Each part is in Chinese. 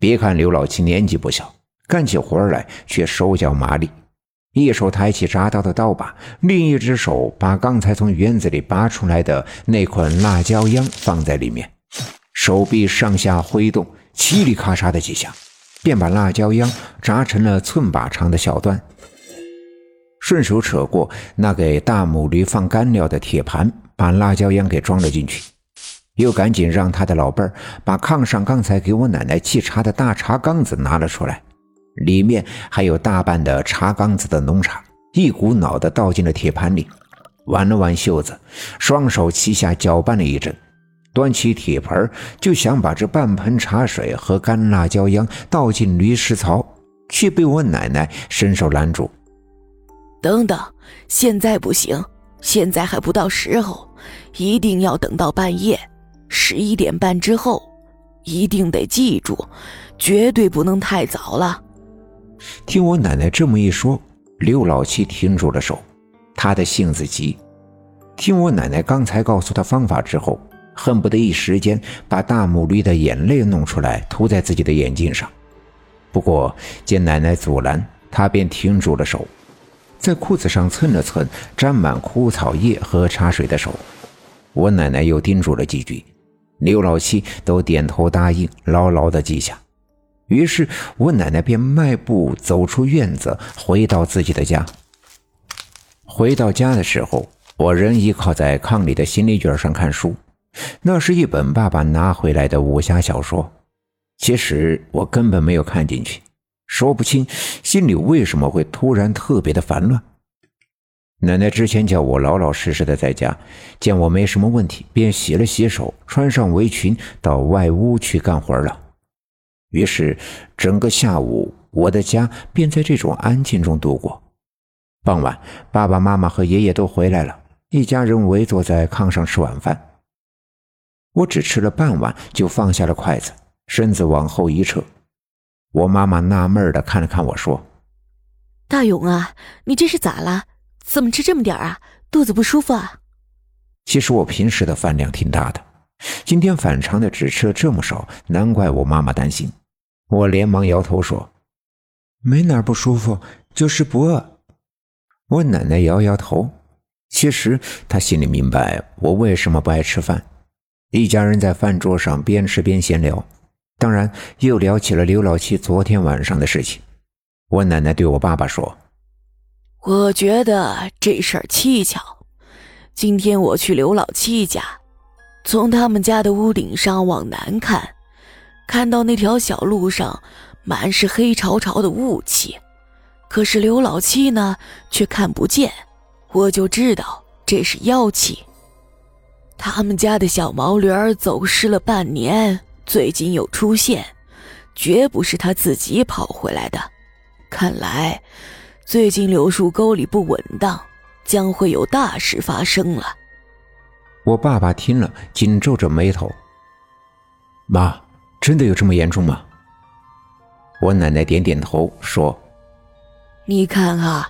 别看刘老七年纪不小，干起活来却手脚麻利，一手抬起铡刀的刀把，另一只手把刚才从园子里拔出来的那捆辣椒秧放在里面，手臂上下挥动，嘁里咔嚓的几下，便把辣椒秧扎成了寸把长的小段。顺手扯过那给大母驴放干料的铁盘，把辣椒秧给装了进去，又赶紧让他的老伴儿把炕上刚才给我奶奶沏茶的大茶缸子拿了出来，里面还有大半的茶缸子的浓茶，一股脑的倒进了铁盘里，挽了挽袖子，双手齐下搅拌了一阵，端起铁盆就想把这半盆茶水和干辣椒秧倒进驴食槽，却被我奶奶伸手拦住。等等，现在不行，现在还不到时候，一定要等到半夜十一点半之后，一定得记住，绝对不能太早了。听我奶奶这么一说，刘老七停住了手，他的性子急，听我奶奶刚才告诉他方法之后，恨不得一时间把大母驴的眼泪弄出来涂在自己的眼睛上。不过见奶奶阻拦，他便停住了手。在裤子上蹭了蹭沾满枯草叶和茶水的手，我奶奶又叮嘱了几句，刘老七都点头答应，牢牢的记下。于是我奶奶便迈步走出院子，回到自己的家。回到家的时候，我仍依靠在炕里的行李卷上看书，那是一本爸爸拿回来的武侠小说。其实我根本没有看进去。说不清心里为什么会突然特别的烦乱。奶奶之前叫我老老实实的在家，见我没什么问题，便洗了洗手，穿上围裙到外屋去干活了。于是整个下午，我的家便在这种安静中度过。傍晚，爸爸妈妈和爷爷都回来了，一家人围坐在炕上吃晚饭。我只吃了半碗，就放下了筷子，身子往后一撤。我妈妈纳闷的看了看我说：“大勇啊，你这是咋了？怎么吃这么点啊？肚子不舒服啊？”其实我平时的饭量挺大的，今天反常的只吃了这么少，难怪我妈妈担心。我连忙摇头说：“没哪儿不舒服，就是不饿。”我奶奶摇摇头，其实她心里明白我为什么不爱吃饭。一家人在饭桌上边吃边闲聊。当然，又聊起了刘老七昨天晚上的事情。我奶奶对我爸爸说：“我觉得这事儿蹊跷。今天我去刘老七家，从他们家的屋顶上往南看，看到那条小路上满是黑潮潮的雾气，可是刘老七呢却看不见，我就知道这是妖气。他们家的小毛驴儿走失了半年。”最近又出现，绝不是他自己跑回来的。看来，最近柳树沟里不稳当，将会有大事发生了。我爸爸听了，紧皱着眉头：“妈，真的有这么严重吗？”我奶奶点点头说：“你看啊，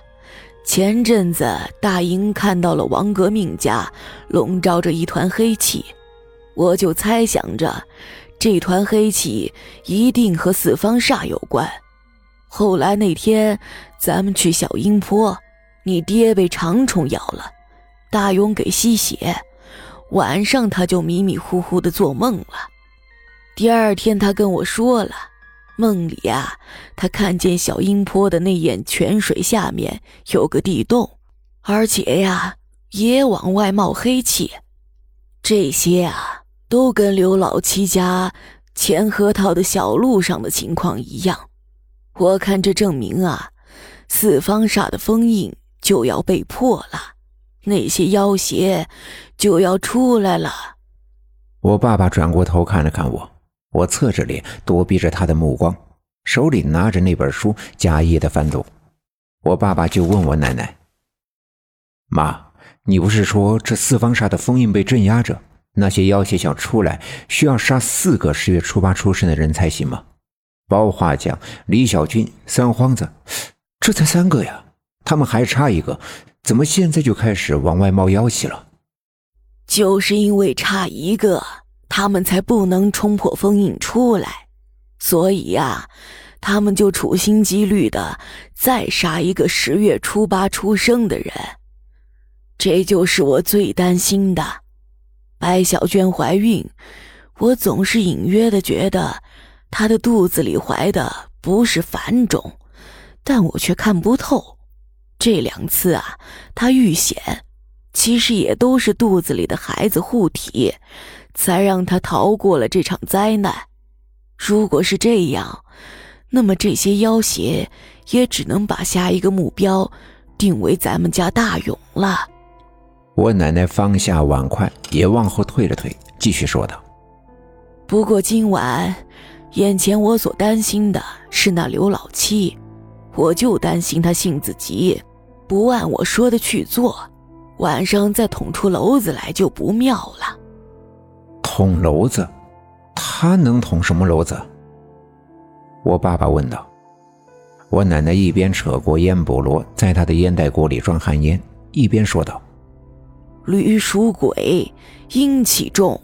前阵子大英看到了王革命家笼罩着一团黑气，我就猜想着。”这团黑气一定和四方煞有关。后来那天，咱们去小阴坡，你爹被长虫咬了，大勇给吸血，晚上他就迷迷糊糊的做梦了。第二天他跟我说了，梦里啊，他看见小阴坡的那眼泉水下面有个地洞，而且呀，也往外冒黑气。这些啊。都跟刘老七家前河套的小路上的情况一样，我看这证明啊，四方煞的封印就要被破了，那些妖邪就要出来了。我爸爸转过头看了看我，我侧着脸躲避着他的目光，手里拿着那本书，假意的翻读。我爸爸就问我奶奶：“妈，你不是说这四方煞的封印被镇压着？”那些妖邪想出来，需要杀四个十月初八出生的人才行吗？包画匠、李小军、三荒子，这才三个呀，他们还差一个，怎么现在就开始往外冒妖气了？就是因为差一个，他们才不能冲破封印出来。所以呀，他们就处心积虑的再杀一个十月初八出生的人。这就是我最担心的。白小娟怀孕，我总是隐约的觉得她的肚子里怀的不是凡种，但我却看不透。这两次啊，他遇险，其实也都是肚子里的孩子护体，才让他逃过了这场灾难。如果是这样，那么这些妖邪也只能把下一个目标定为咱们家大勇了。我奶奶放下碗筷，也往后退了退，继续说道：“不过今晚，眼前我所担心的是那刘老七，我就担心他性子急，不按我说的去做，晚上再捅出篓子来就不妙了。”捅篓子？他能捅什么篓子？我爸爸问道。我奶奶一边扯过烟菠萝，在他的烟袋锅里装旱烟，一边说道。驴属鬼，阴气重，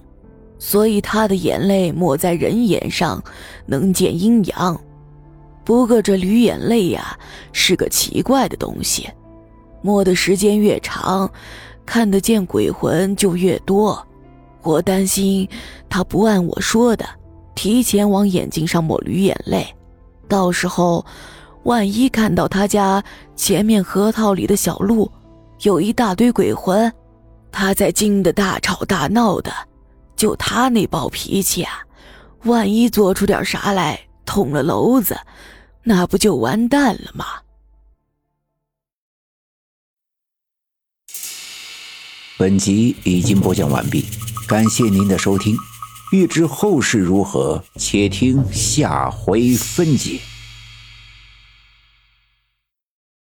所以他的眼泪抹在人眼上，能见阴阳。不过这驴眼泪呀，是个奇怪的东西，抹的时间越长，看得见鬼魂就越多。我担心他不按我说的，提前往眼睛上抹驴眼泪，到时候万一看到他家前面核桃里的小路，有一大堆鬼魂。他在惊得大吵大闹的，就他那暴脾气啊，万一做出点啥来，捅了篓子，那不就完蛋了吗？本集已经播讲完毕，感谢您的收听。欲知后事如何，且听下回分解。